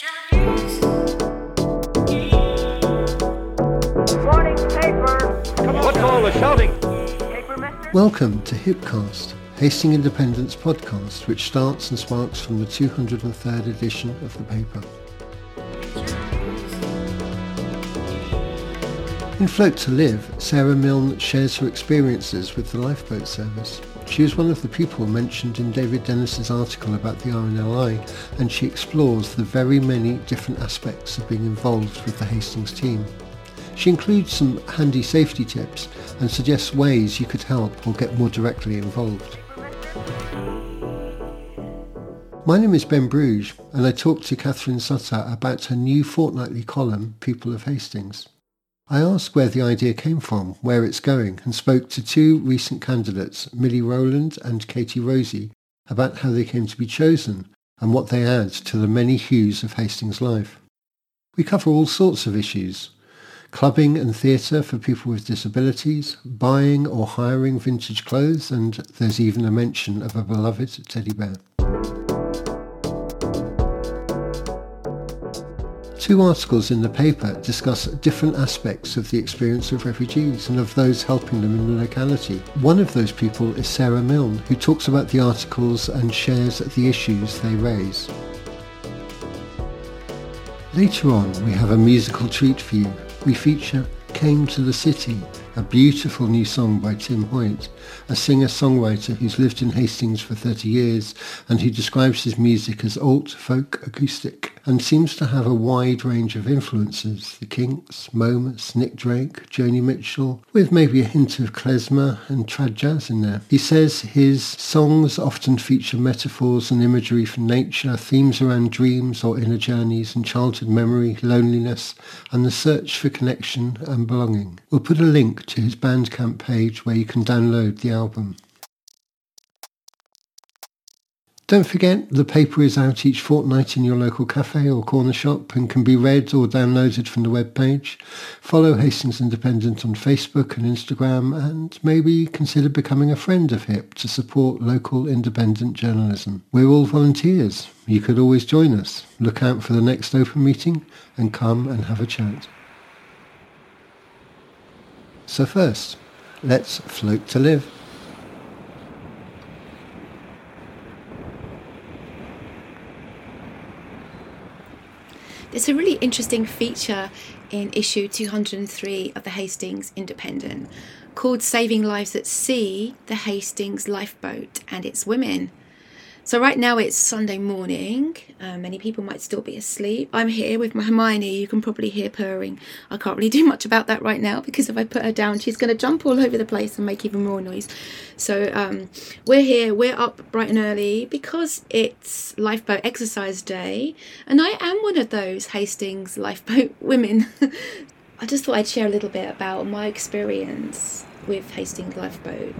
Morning paper. What's all the shouting? Welcome to Hipcast, Hastings Independent's podcast, which starts and sparks from the 203rd edition of the paper. In Float to Live, Sarah Milne shares her experiences with the lifeboat service. She was one of the people mentioned in David Dennis's article about the RNLI, and she explores the very many different aspects of being involved with the Hastings team. She includes some handy safety tips and suggests ways you could help or get more directly involved. My name is Ben Bruges, and I talked to Catherine Sutter about her new fortnightly column, People of Hastings. I asked where the idea came from, where it's going, and spoke to two recent candidates, Millie Rowland and Katie Rosie, about how they came to be chosen and what they add to the many hues of Hastings life. We cover all sorts of issues. Clubbing and theatre for people with disabilities, buying or hiring vintage clothes, and there's even a mention of a beloved teddy bear. Two articles in the paper discuss different aspects of the experience of refugees and of those helping them in the locality. One of those people is Sarah Milne, who talks about the articles and shares the issues they raise. Later on, we have a musical treat for you. We feature Came to the City, a beautiful new song by Tim Hoyt, a singer-songwriter who's lived in Hastings for 30 years and who describes his music as alt, folk, acoustic, and seems to have a wide range of influences, the Kinks, Momus, Nick Drake, Joni Mitchell, with maybe a hint of klezmer and trad jazz in there. He says his songs often feature metaphors and imagery from nature, themes around dreams or inner journeys and childhood memory, loneliness, and the search for connection and belonging. We'll put a link to his Bandcamp page where you can download the album. Don't forget, the paper is out each fortnight in your local cafe or corner shop and can be read or downloaded from the webpage. Follow Hastings Independent on Facebook and Instagram and maybe consider becoming a friend of HIP to support local independent journalism. We're all volunteers. You could always join us. Look out for the next open meeting and come and have a chat. So first, let's float to live. There's a really interesting feature in issue 203 of the Hastings Independent called Saving Lives at Sea, the Hastings Lifeboat and its Women. So, right now it's Sunday morning. Uh, many people might still be asleep. I'm here with my Hermione. You can probably hear purring. I can't really do much about that right now because if I put her down, she's going to jump all over the place and make even more noise. So, um, we're here. We're up bright and early because it's Lifeboat Exercise Day. And I am one of those Hastings Lifeboat women. I just thought I'd share a little bit about my experience with Hastings Lifeboat.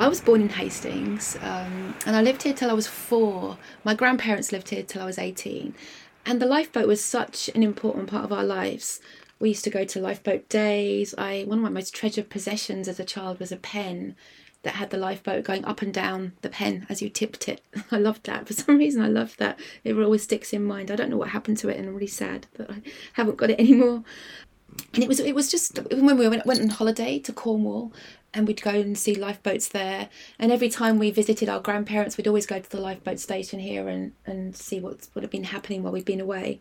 I was born in Hastings um, and I lived here till I was four. My grandparents lived here till I was 18. And the lifeboat was such an important part of our lives. We used to go to lifeboat days. I one of my most treasured possessions as a child was a pen that had the lifeboat going up and down the pen as you tipped it. I loved that. For some reason I loved that. It always sticks in mind. I don't know what happened to it and I'm really sad, but I haven't got it anymore. And it was it was just when we went, went on holiday to Cornwall and we'd go and see lifeboats there. And every time we visited our grandparents, we'd always go to the lifeboat station here and, and see what's, what had been happening while we'd been away.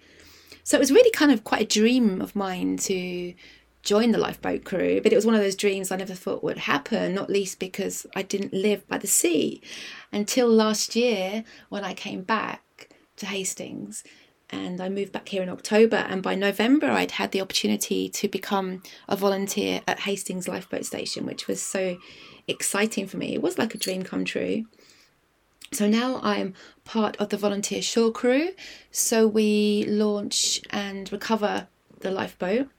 So it was really kind of quite a dream of mine to join the lifeboat crew, but it was one of those dreams I never thought would happen, not least because I didn't live by the sea until last year when I came back to Hastings and I moved back here in October. And by November, I'd had the opportunity to become a volunteer at Hastings Lifeboat Station, which was so exciting for me. It was like a dream come true. So now I'm part of the volunteer shore crew. So we launch and recover the lifeboat,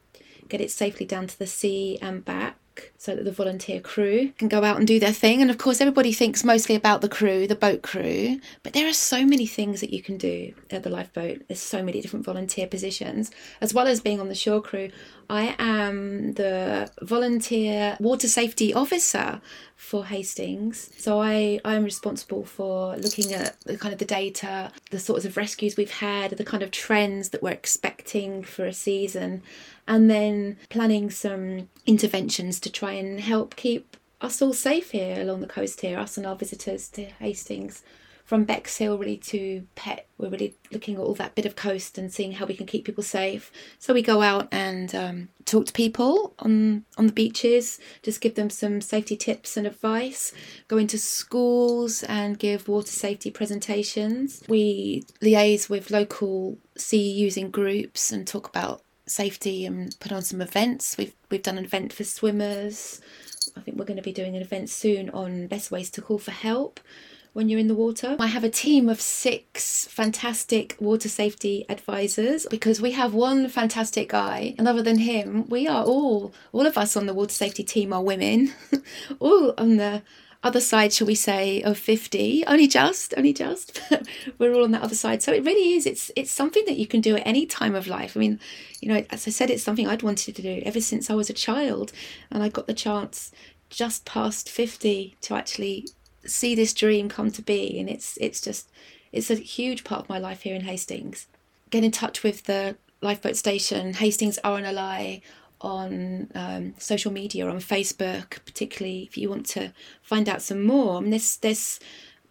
get it safely down to the sea and back so that the volunteer crew can go out and do their thing. And of course, everybody thinks mostly about the crew, the boat crew, but there are so many things that you can do at the lifeboat. There's so many different volunteer positions. As well as being on the shore crew, I am the volunteer water safety officer for Hastings. So I I'm responsible for looking at the kind of the data, the sorts of rescues we've had, the kind of trends that we're expecting for a season, and then planning some interventions to try and help keep us all safe here along the coast here, us and our visitors to Hastings from Bexhill really to Pett, We're really looking at all that bit of coast and seeing how we can keep people safe. So we go out and um, talk to people on on the beaches, just give them some safety tips and advice. Go into schools and give water safety presentations. We liaise with local sea using groups and talk about safety and put on some events. We've we've done an event for swimmers. I think we're going to be doing an event soon on best ways to call for help when you're in the water. I have a team of six fantastic water safety advisors because we have one fantastic guy, and other than him, we are all, all of us on the water safety team are women, all on the other side, shall we say, of 50, only just, only just. We're all on that other side. So it really is, it's it's something that you can do at any time of life. I mean, you know, as I said, it's something I'd wanted to do ever since I was a child. And I got the chance just past 50 to actually see this dream come to be and it's it's just it's a huge part of my life here in Hastings. Get in touch with the lifeboat station, Hastings RNLI on um, social media, on Facebook, particularly if you want to find out some more. I mean, there's there's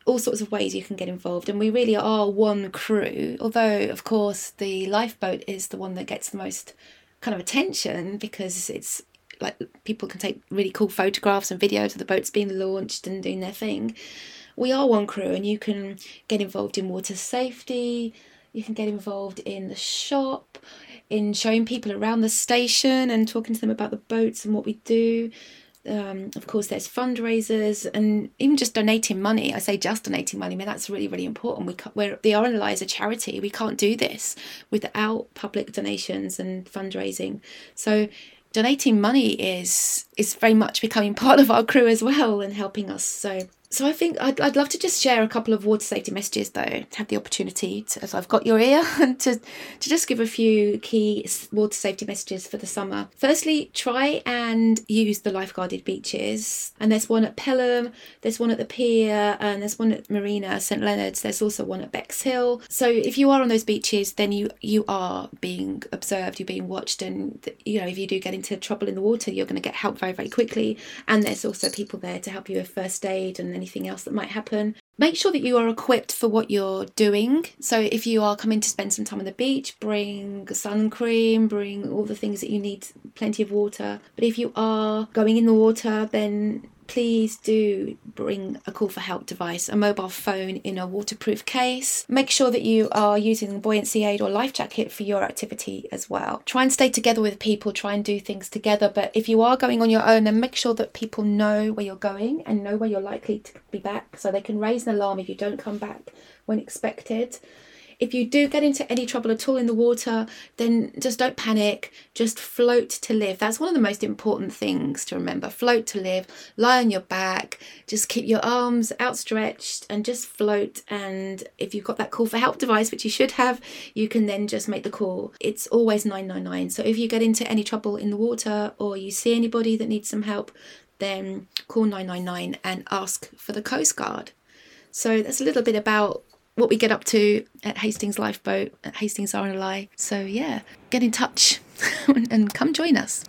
all sorts of ways you can get involved, and we really are one crew. Although, of course, the lifeboat is the one that gets the most kind of attention because it's like people can take really cool photographs and videos of the boats being launched and doing their thing. We are one crew, and you can get involved in water safety. You can get involved in the shop, in showing people around the station and talking to them about the boats and what we do. Um, of course, there's fundraisers and even just donating money. I say just donating money. I mean, that's really, really important. We can't, we're, the RNLI is a charity. We can't do this without public donations and fundraising. So donating money is is very much becoming part of our crew as well and helping us. So so I think I'd, I'd love to just share a couple of water safety messages though, to have the opportunity to, as I've got your ear, to, to just give a few key water safety messages for the summer. Firstly, try and use the lifeguarded beaches. And there's one at Pelham, there's one at the pier, and there's one at Marina, St Leonard's, there's also one at Bexhill. So if you are on those beaches, then you, you are being observed, you're being watched, and you know, if you do get into trouble in the water, you're going to get help very, very quickly. And there's also people there to help you with first aid and anything else that might happen. Make sure that you are equipped for what you're doing. So, if you are coming to spend some time on the beach, bring sun cream, bring all the things that you need, plenty of water. But if you are going in the water, then please do bring a call for help device, a mobile phone in a waterproof case. Make sure that you are using buoyancy aid or life jacket for your activity as well. Try and stay together with people, try and do things together. But if you are going on your own, then make sure that people know where you're going and know where you're likely to be back so they can raise an alarm if you don't come back when expected. If you do get into any trouble at all in the water, then just don't panic. Just float to live. That's one of the most important things to remember. Float to live. Lie on your back. Just keep your arms outstretched and just float. And if you've got that call for help device, which you should have, you can then just make the call. It's always 999. So if you get into any trouble in the water or you see anybody that needs some help, then call 999 and ask for the Coast Guard. So that's a little bit about what we get up to at Hastings Lifeboat, at Hastings RNLI. So, yeah, get in touch and come join us.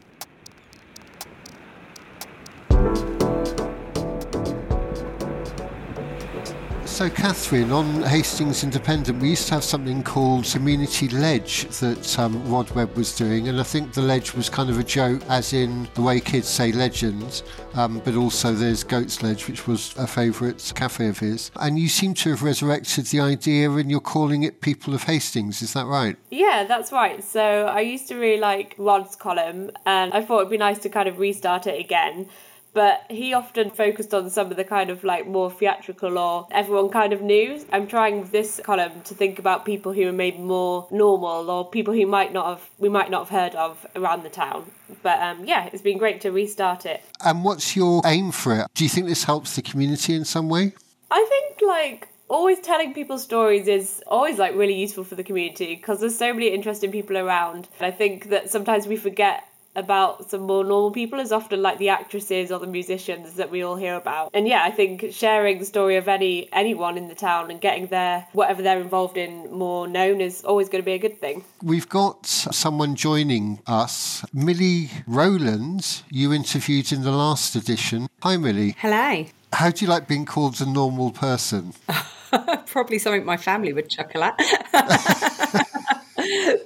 So, Catherine, on Hastings Independent, we used to have something called Community Ledge that um, Rod Webb was doing, and I think the ledge was kind of a joke, as in the way kids say legends, um, but also there's Goat's Ledge, which was a favourite cafe of his. And you seem to have resurrected the idea, and you're calling it People of Hastings, is that right? Yeah, that's right. So, I used to really like Rod's column, and I thought it'd be nice to kind of restart it again but he often focused on some of the kind of like more theatrical or everyone kind of knew. I'm trying with this column to think about people who are maybe more normal or people who might not have we might not have heard of around the town. But um, yeah, it's been great to restart it. And what's your aim for it? Do you think this helps the community in some way? I think like always telling people stories is always like really useful for the community because there's so many interesting people around. And I think that sometimes we forget about some more normal people as often like the actresses or the musicians that we all hear about. And yeah, I think sharing the story of any anyone in the town and getting their whatever they're involved in more known is always going to be a good thing. We've got someone joining us, Millie Rowlands. You interviewed in the last edition. Hi, Millie. Hello. How do you like being called a normal person? Probably something my family would chuckle at.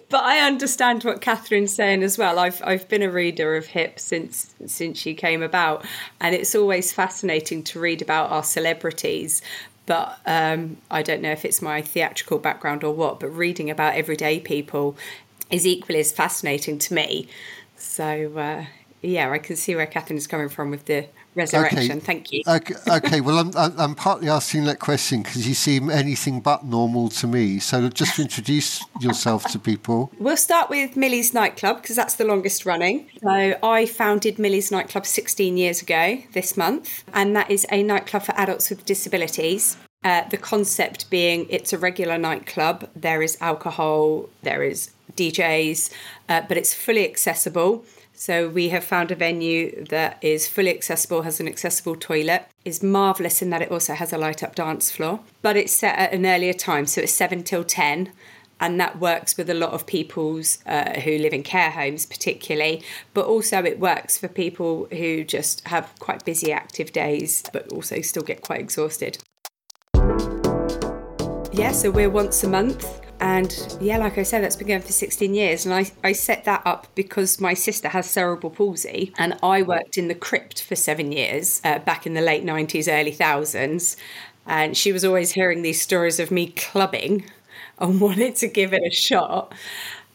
but I understand what Catherine's saying as well. I've I've been a reader of Hip since since she came about, and it's always fascinating to read about our celebrities. But um, I don't know if it's my theatrical background or what. But reading about everyday people is equally as fascinating to me. So uh, yeah, I can see where Catherine's coming from with the resurrection. Okay. Thank you. Okay, okay. well, I'm, I'm, partly asking that question because you seem anything but normal to me. So just introduce yourself to people. We'll start with Millie's Nightclub because that's the longest running. So I founded Millie's Nightclub 16 years ago this month, and that is a nightclub for adults with disabilities. Uh, the concept being it's a regular nightclub. There is alcohol, there is DJs, uh, but it's fully accessible. So we have found a venue that is fully accessible, has an accessible toilet, is marvellous in that it also has a light up dance floor, but it's set at an earlier time, so it's 7 till 10 and that works with a lot of people's uh, who live in care homes particularly but also it works for people who just have quite busy active days but also still get quite exhausted. Yeah so we're once a month and yeah like i said that's been going for 16 years and I, I set that up because my sister has cerebral palsy and i worked in the crypt for seven years uh, back in the late 90s early thousands and she was always hearing these stories of me clubbing and wanted to give it a shot.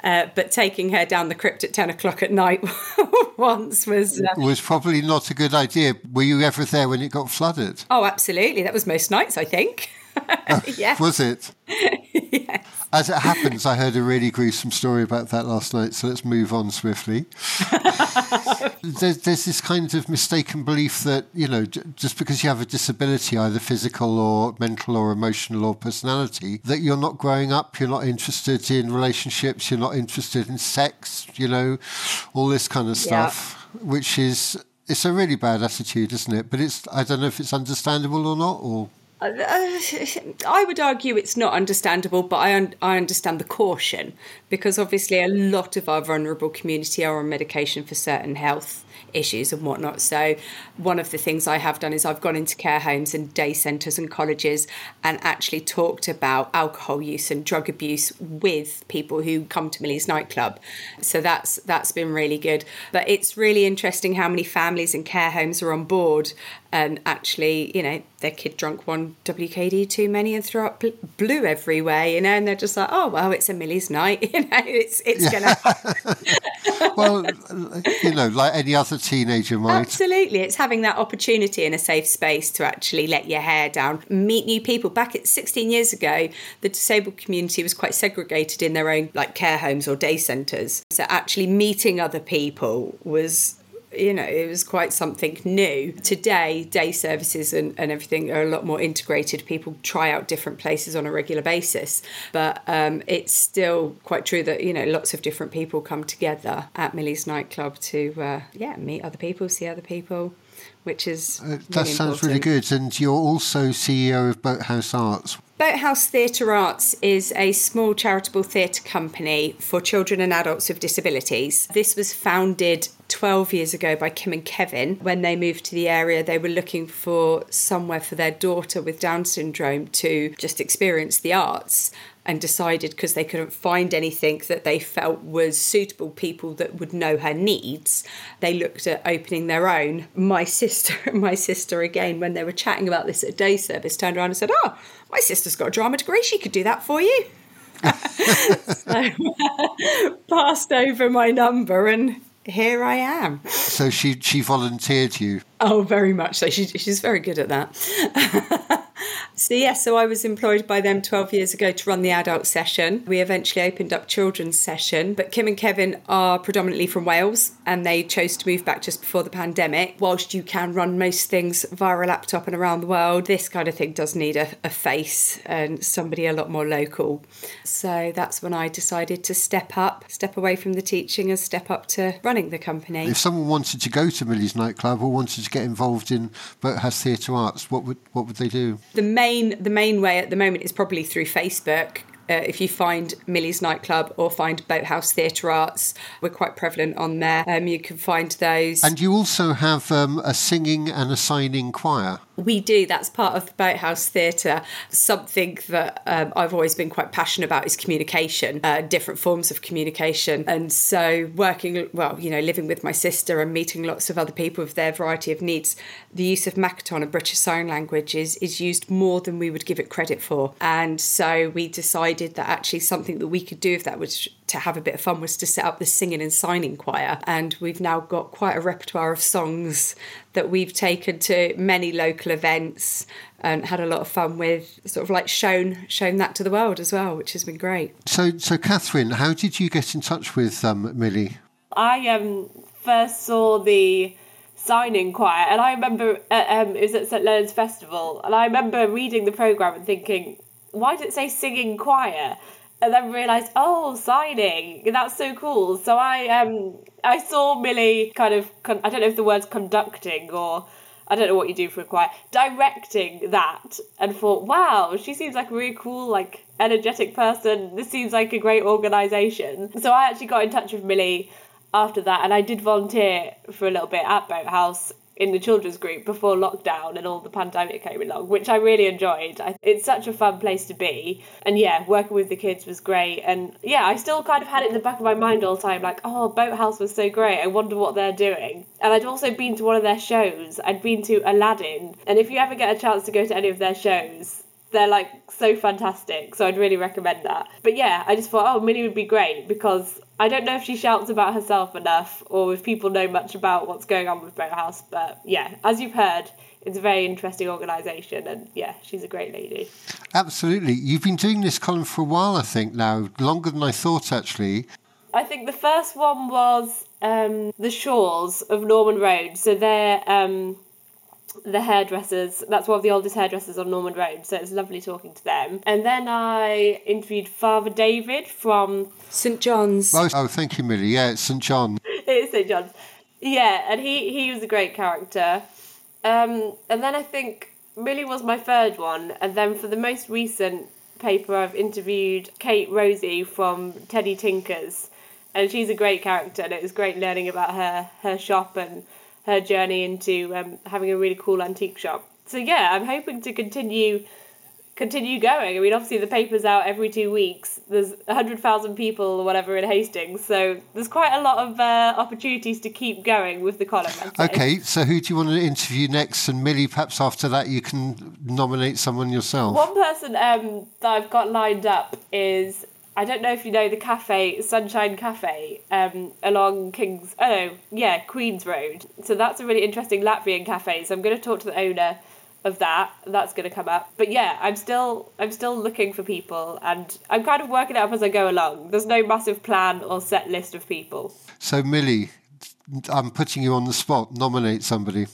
Uh, but taking her down the crypt at 10 o'clock at night once was. Uh, was probably not a good idea. Were you ever there when it got flooded? oh, absolutely. That was most nights, I think. yes. Was it? yes. As it happens, I heard a really gruesome story about that last night, so let's move on swiftly. there's, there's this kind of mistaken belief that, you know, j- just because you have a disability, either physical or mental or emotional or personality, that you're not growing up, you're not interested in relationships, you're not interested in sex, you know, all this kind of stuff, which is. It's a really bad attitude, isn't it? But it's I don't know if it's understandable or not, or Uh, uh, I would argue it's not understandable, but I, un- I understand the caution because obviously a lot of our vulnerable community are on medication for certain health issues and whatnot. So, one of the things I have done is I've gone into care homes and day centres and colleges and actually talked about alcohol use and drug abuse with people who come to Millie's nightclub. So that's that's been really good. But it's really interesting how many families and care homes are on board and actually, you know, their kid drunk one WKD too many and threw up bl- blue everywhere, you know, and they're just like, oh well, it's a Millie's night, you know, it's it's gonna well, you know, like any other teenager might. Absolutely. It's having that opportunity in a safe space to actually let your hair down, meet new people. Back at 16 years ago, the disabled community was quite segregated in their own like care homes or day centres. So actually meeting other people was you know, it was quite something new. Today, day services and, and everything are a lot more integrated. People try out different places on a regular basis. But um, it's still quite true that, you know, lots of different people come together at Millie's nightclub to, uh, yeah, meet other people, see other people, which is. Uh, that really sounds really good. And you're also CEO of Boathouse Arts. Boathouse Theatre Arts is a small charitable theatre company for children and adults with disabilities. This was founded 12 years ago by Kim and Kevin. When they moved to the area, they were looking for somewhere for their daughter with Down syndrome to just experience the arts and decided because they couldn't find anything that they felt was suitable people that would know her needs they looked at opening their own my sister my sister again when they were chatting about this at day service turned around and said oh my sister's got a drama degree she could do that for you so passed over my number and here I am. So she she volunteered you. Oh, very much so. She, she's very good at that. So, yes, so I was employed by them 12 years ago to run the adult session. We eventually opened up children's session, but Kim and Kevin are predominantly from Wales and they chose to move back just before the pandemic. Whilst you can run most things via a laptop and around the world, this kind of thing does need a, a face and somebody a lot more local. So, that's when I decided to step up, step away from the teaching and step up to running the company. If someone wanted to go to Millie's nightclub or wanted to get involved in Boathouse Theatre Arts, what would what would they do? The main the main way at the moment is probably through Facebook. Uh, if you find Millie's nightclub or find Boathouse Theatre Arts, we're quite prevalent on there. Um, you can find those. And you also have um, a singing and a signing choir. We do. That's part of the Boathouse Theatre. Something that um, I've always been quite passionate about is communication, uh, different forms of communication. And so, working, well, you know, living with my sister and meeting lots of other people with their variety of needs, the use of Makaton and British Sign Language is, is used more than we would give it credit for. And so, we decided that actually something that we could do if that was to have a bit of fun was to set up the singing and signing choir. And we've now got quite a repertoire of songs that we've taken to many local events and had a lot of fun with, sort of like shown shown that to the world as well, which has been great. So, so Catherine, how did you get in touch with um, Millie? I um, first saw the signing choir, and I remember uh, um, it was at St Leonard's Festival, and I remember reading the program and thinking, why did it say singing choir? And then realised, oh, signing, that's so cool. So I um I saw Millie kind of con- I don't know if the word's conducting or I don't know what you do for a choir, directing that, and thought, wow, she seems like a really cool, like energetic person. This seems like a great organisation. So I actually got in touch with Millie after that, and I did volunteer for a little bit at Boathouse in the children's group before lockdown and all the pandemic came along, which I really enjoyed. I, it's such a fun place to be. And yeah, working with the kids was great. And yeah, I still kind of had it in the back of my mind all the time like, oh, Boathouse was so great. I wonder what they're doing. And I'd also been to one of their shows. I'd been to Aladdin. And if you ever get a chance to go to any of their shows, they're like so fantastic. So I'd really recommend that. But yeah, I just thought, oh, Millie would be great because I don't know if she shouts about herself enough or if people know much about what's going on with Boathouse, but yeah, as you've heard, it's a very interesting organisation and yeah, she's a great lady. Absolutely. You've been doing this column for a while, I think, now, longer than I thought actually. I think the first one was um, The Shores of Norman Road. So they're um, the hairdressers. That's one of the oldest hairdressers on Norman Road, so it's lovely talking to them. And then I interviewed Father David from St John's. Oh, oh thank you, Millie. Yeah, it's St John. it is St John's. Yeah, and he he was a great character. Um, and then I think Millie was my third one, and then for the most recent paper, I've interviewed Kate Rosie from Teddy Tinkers, and she's a great character, and it was great learning about her her shop and her journey into um, having a really cool antique shop. So yeah, I'm hoping to continue continue going. I mean, obviously the paper's out every two weeks. There's hundred thousand people or whatever in Hastings, so there's quite a lot of uh, opportunities to keep going with the column. Okay, so who do you want to interview next? And Millie, perhaps after that you can nominate someone yourself. One person um, that I've got lined up is I don't know if you know the cafe, Sunshine Cafe, um, along King's, oh no, yeah, Queens Road. So that's a really interesting Latvian cafe. So I'm going to talk to the owner of that. That's going to come up. But yeah, I'm still, I'm still looking for people, and I'm kind of working it up as I go along. There's no massive plan or set list of people. So Millie, I'm putting you on the spot. Nominate somebody.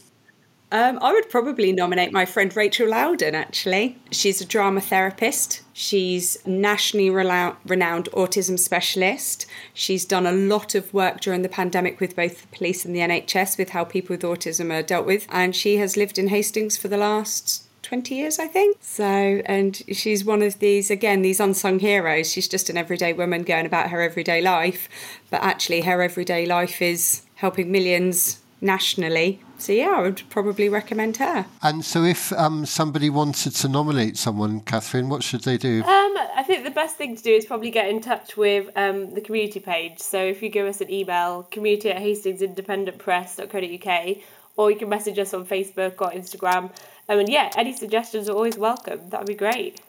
Um, I would probably nominate my friend Rachel Loudon, actually. She's a drama therapist. She's nationally renowned autism specialist. She's done a lot of work during the pandemic with both the police and the NHS with how people with autism are dealt with. And she has lived in Hastings for the last 20 years, I think. So, and she's one of these, again, these unsung heroes. She's just an everyday woman going about her everyday life, but actually, her everyday life is helping millions nationally. So yeah, I would probably recommend her. And so, if um, somebody wanted to nominate someone, Catherine, what should they do? Um, I think the best thing to do is probably get in touch with um, the community page. So if you give us an email, community at hastingsindependentpress.co.uk, or you can message us on Facebook or Instagram. Um, and yeah, any suggestions are always welcome. That would be great.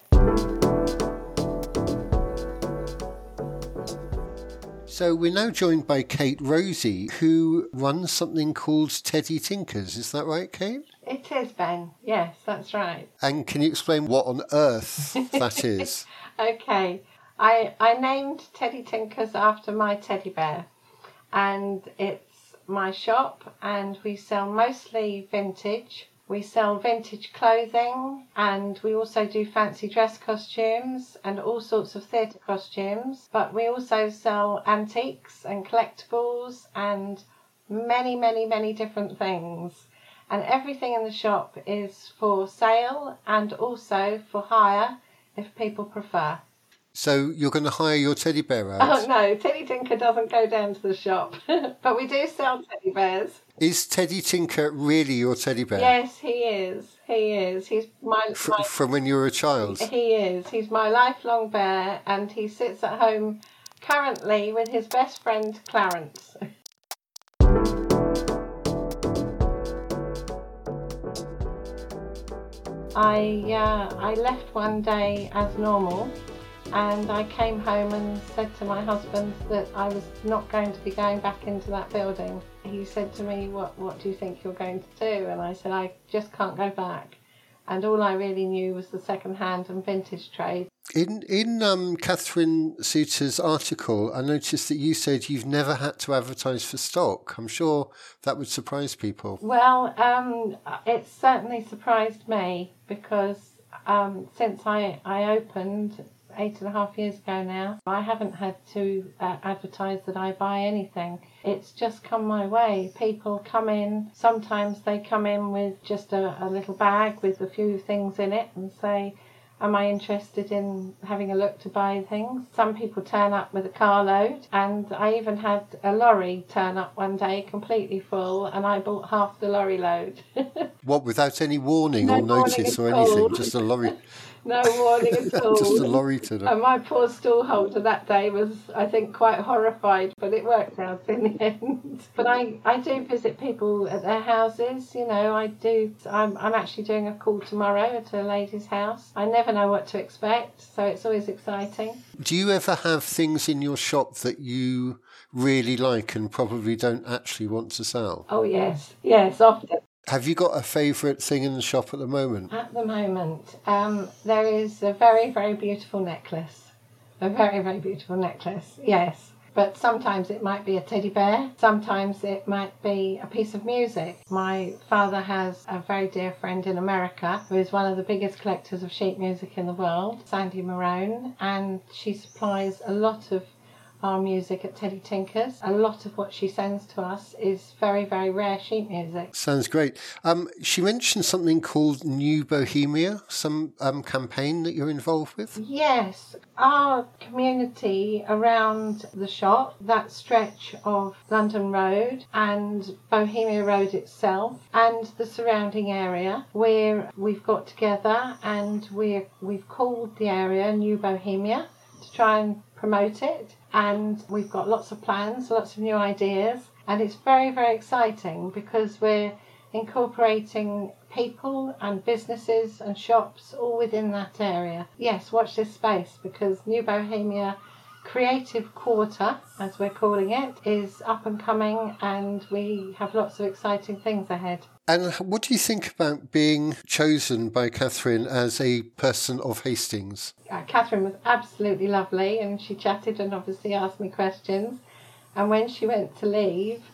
So we're now joined by Kate Rosie, who runs something called Teddy Tinkers. Is that right, Kate? It is, Ben. Yes, that's right. And can you explain what on earth that is? Okay. I, I named Teddy Tinkers after my teddy bear. And it's my shop, and we sell mostly vintage. We sell vintage clothing, and we also do fancy dress costumes and all sorts of theatre costumes. But we also sell antiques and collectibles and many, many, many different things. And everything in the shop is for sale and also for hire if people prefer. So you're going to hire your teddy bear out? Oh no, Teddy Tinker doesn't go down to the shop, but we do sell teddy bears. Is Teddy Tinker really your teddy bear? Yes, he is. He is. He's my, Fr- my from when you were a child? he is. He's my lifelong bear, and he sits at home currently with his best friend Clarence. I uh, I left one day as normal, and I came home and said to my husband that I was not going to be going back into that building. He said to me, "What what do you think you're going to do?" And I said, "I just can't go back." And all I really knew was the second-hand and vintage trade. In in um, Catherine Suter's article, I noticed that you said you've never had to advertise for stock. I'm sure that would surprise people. Well, um, it certainly surprised me because um, since I, I opened eight and a half years ago now, I haven't had to uh, advertise that I buy anything. It's just come my way. People come in, sometimes they come in with just a, a little bag with a few things in it and say, Am I interested in having a look to buy things? Some people turn up with a carload, and I even had a lorry turn up one day completely full, and I bought half the lorry load. What, without any warning No or warning notice or anything? all. Just a lorry, no warning at all. just a lorry to them. And my poor stallholder that day was, I think, quite horrified, but it worked out in the end. But I, I do visit people at their houses, you know, I do. I'm, I'm actually doing a call tomorrow at a lady's house. I never know what to expect, so it's always exciting. Do you ever have things in your shop that you really like and probably don't actually want to sell? Oh, yes, yes, often. Have you got a favourite thing in the shop at the moment? At the moment, um, there is a very, very beautiful necklace. A very, very beautiful necklace, yes. But sometimes it might be a teddy bear, sometimes it might be a piece of music. My father has a very dear friend in America who is one of the biggest collectors of sheet music in the world, Sandy Marone, and she supplies a lot of our music at Teddy Tinkers. A lot of what she sends to us is very, very rare sheet music. Sounds great. Um, she mentioned something called New Bohemia, some um, campaign that you're involved with. Yes, our community around the shop, that stretch of London Road and Bohemia Road itself, and the surrounding area, where we've got together and we're, we've called the area New Bohemia to try and promote it. And we've got lots of plans, lots of new ideas, and it's very, very exciting because we're incorporating people and businesses and shops all within that area. Yes, watch this space because New Bohemia Creative Quarter, as we're calling it, is up and coming and we have lots of exciting things ahead. And what do you think about being chosen by Catherine as a person of Hastings? Uh, Catherine was absolutely lovely and she chatted and obviously asked me questions. And when she went to leave,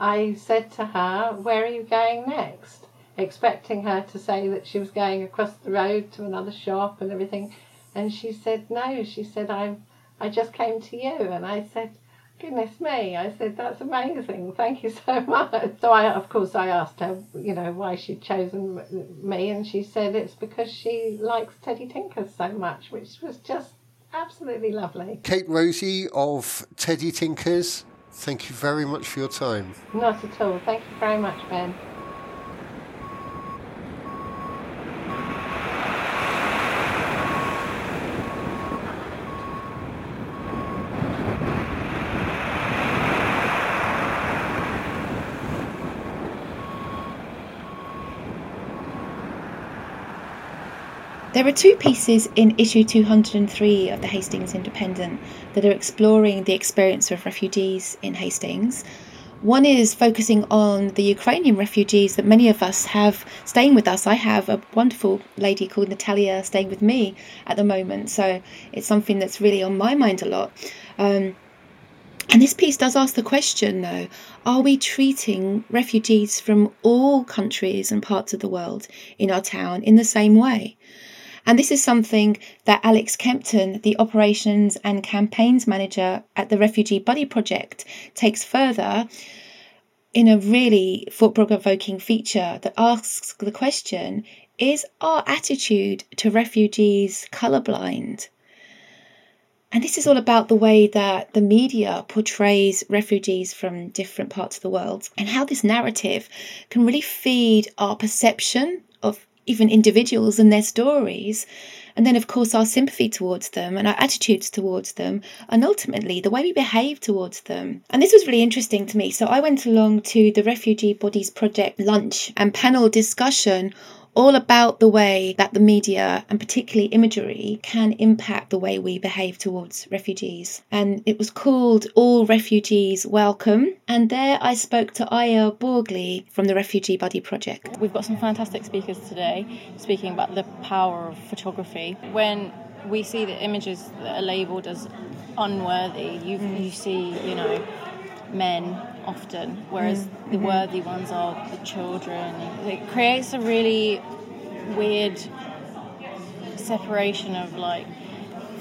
I said to her, Where are you going next? Expecting her to say that she was going across the road to another shop and everything. And she said, No, she said, I, I just came to you. And I said, Goodness me, I said, That's amazing. Thank you so much. So, I, of course, I asked her, you know, why she'd chosen me. And she said it's because she likes Teddy Tinkers so much, which was just absolutely lovely. Kate Rosie of Teddy Tinkers, thank you very much for your time. Not at all. Thank you very much, Ben. There are two pieces in issue 203 of the Hastings Independent that are exploring the experience of refugees in Hastings. One is focusing on the Ukrainian refugees that many of us have staying with us. I have a wonderful lady called Natalia staying with me at the moment, so it's something that's really on my mind a lot. Um, and this piece does ask the question, though are we treating refugees from all countries and parts of the world in our town in the same way? And this is something that Alex Kempton, the operations and campaigns manager at the Refugee Buddy Project, takes further in a really thought provoking feature that asks the question Is our attitude to refugees colourblind? And this is all about the way that the media portrays refugees from different parts of the world and how this narrative can really feed our perception of even individuals and their stories. And then, of course, our sympathy towards them and our attitudes towards them, and ultimately the way we behave towards them. And this was really interesting to me. So I went along to the Refugee Buddies Project lunch and panel discussion all about the way that the media and particularly imagery can impact the way we behave towards refugees. And it was called All Refugees Welcome. And there I spoke to Aya Borgley from the Refugee Buddy Project. We've got some fantastic speakers today speaking about the power of photography. When we see the images that are labelled as unworthy, you, you see, you know, men often, whereas Mm-hmm. the worthy ones are the children. It creates a really weird separation of like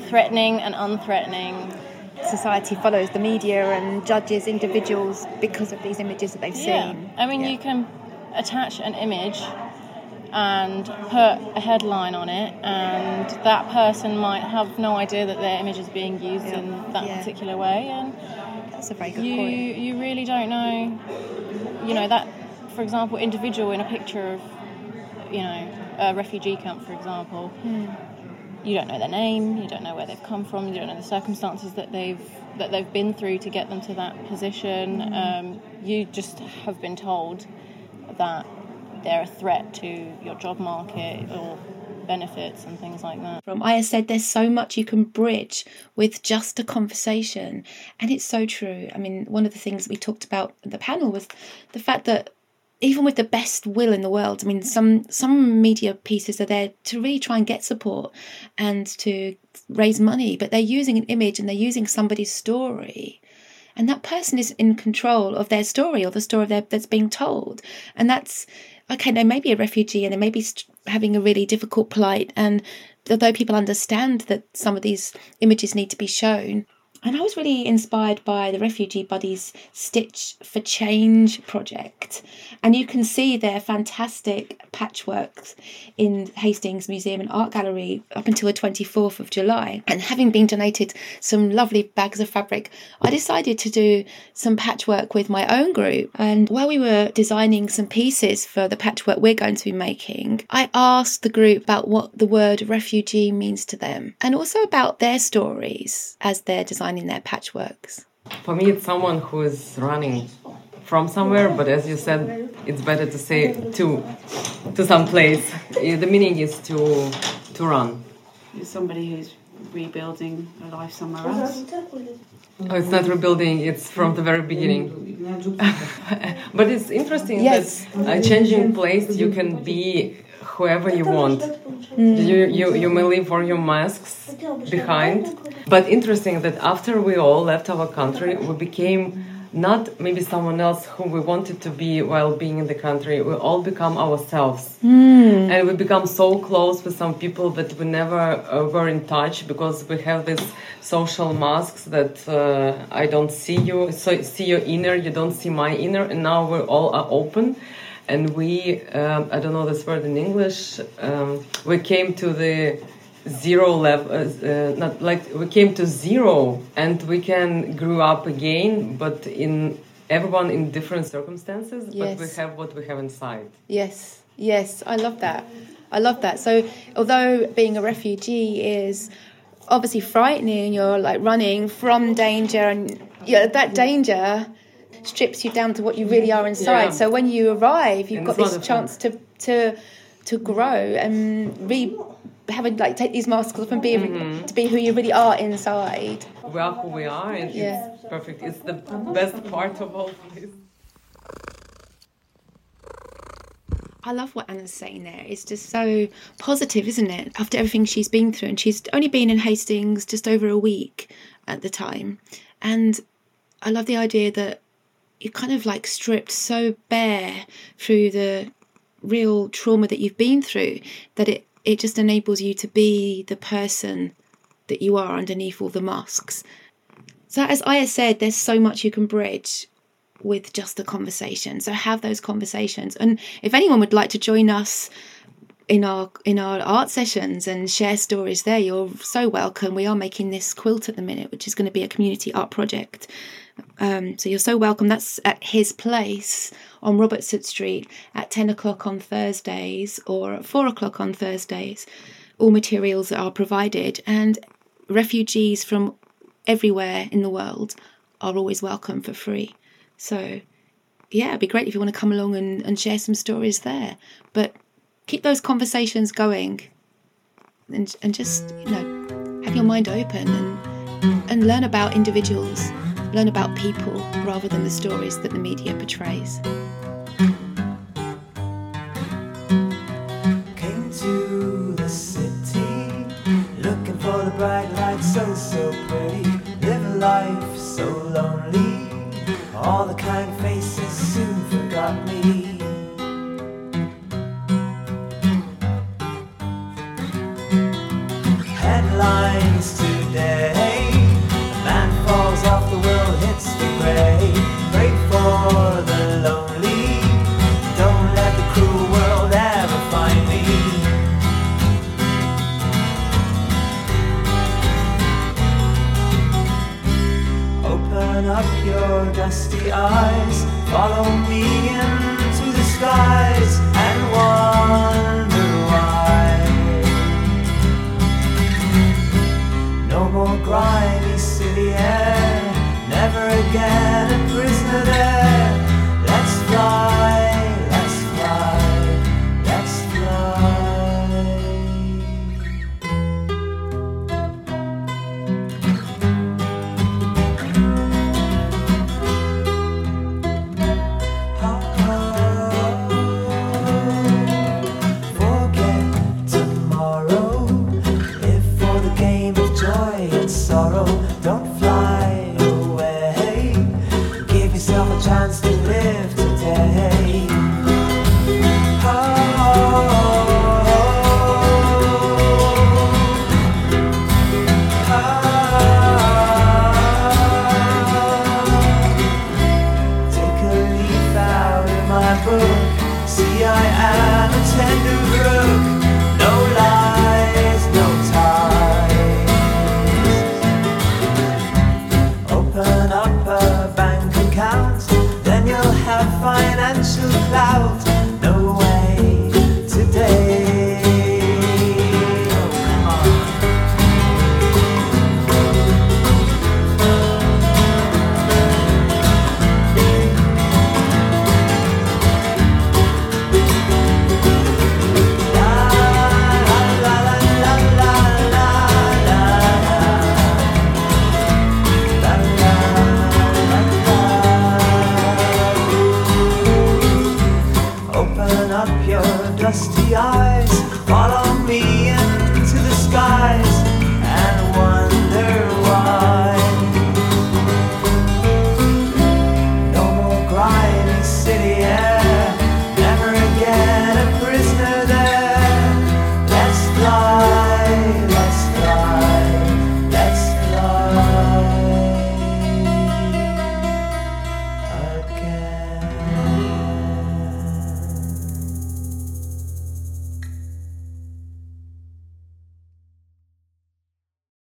threatening and unthreatening. Society follows the media and judges individuals because of these images that they've Yeah, seen. I mean, you can attach an image and put a headline on it, and that person might have no idea that their image is being used in that Yeah. particular way, and That's a very good you point. you really don't know you know that for example individual in a picture of you know a refugee camp for example Hmm. you don't know their name you don't know where they've come from you don't know the circumstances that they've that they've been through to get them to that position Hmm. um, you just have been told that they're a threat to your job market or benefits and things like that. From Aya said, there's so much you can bridge with just a conversation, and it's so true. I mean, one of the things we talked about at the panel was the fact that even with the best will in the world, I mean, some some media pieces are there to really try and get support and to raise money, but they're using an image and they're using somebody's story and that person is in control of their story or the story their, that's being told. And that's okay they may be a refugee and they may be st- having a really difficult plight. And although people understand that some of these images need to be shown and I was really inspired by the Refugee Buddies Stitch for Change project. And you can see their fantastic patchworks in Hastings Museum and Art Gallery up until the 24th of July. And having been donated some lovely bags of fabric, I decided to do some patchwork with my own group. And while we were designing some pieces for the patchwork we're going to be making, I asked the group about what the word refugee means to them and also about their stories as they're designing their patchworks. For me, it's someone who is running from somewhere, but as you said, it's better to say to to some place. The meaning is to to run. It's somebody who's rebuilding a life somewhere else. Oh, it's not rebuilding; it's from the very beginning. but it's interesting Yes. that uh, changing place, you can be whoever you want. You, you you may leave all your masks behind. But interesting that after we all left our country, we became not maybe someone else who we wanted to be while being in the country. We all become ourselves, and we become so close with some people that we never uh, were in touch because we have this social masks that uh, I don't see you, so see your inner, you don't see my inner, and now we all are open and we um, i don't know this word in english um, we came to the zero level uh, uh, not like we came to zero and we can grow up again but in everyone in different circumstances Yes. but we have what we have inside Yes, yes, I love that. I love that. So, although being a refugee is obviously frightening, you're like running from danger, and yeah, that danger strips you down to what you really are inside. Yeah. So when you arrive, you've And got it's this not a chance to to to grow and re have a, like take these masks off and be Mm-hmm. to be who you really are inside. we are who we are and Yeah. it's perfect it's the best part of all this I love what Anna's saying there. It's just so positive, isn't it? After everything she's been through, and she's only been in Hastings just over a week at the time. And I love the idea that you're kind of like stripped so bare through the real trauma that you've been through that it, it just enables you to be the person that you are underneath all the masks. So, as Aya said, there's so much you can bridge with just a conversation. So have those conversations. And if anyone would like to join us in our in our art sessions and share stories there, you're so welcome. We are making this quilt at the minute, which is going to be a community art project. Um, so you're so welcome. That's at his place on Robertson Street at 10 o'clock on Thursdays or at 4 o'clock on Thursdays. All materials are provided, and refugees from everywhere in the world are always welcome for free. So, yeah, it'd be great if you want to come along and, and share some stories there. But keep those conversations going and, and just, you know, have your mind open and, and learn about individuals, learn about people rather than the stories that the media portrays.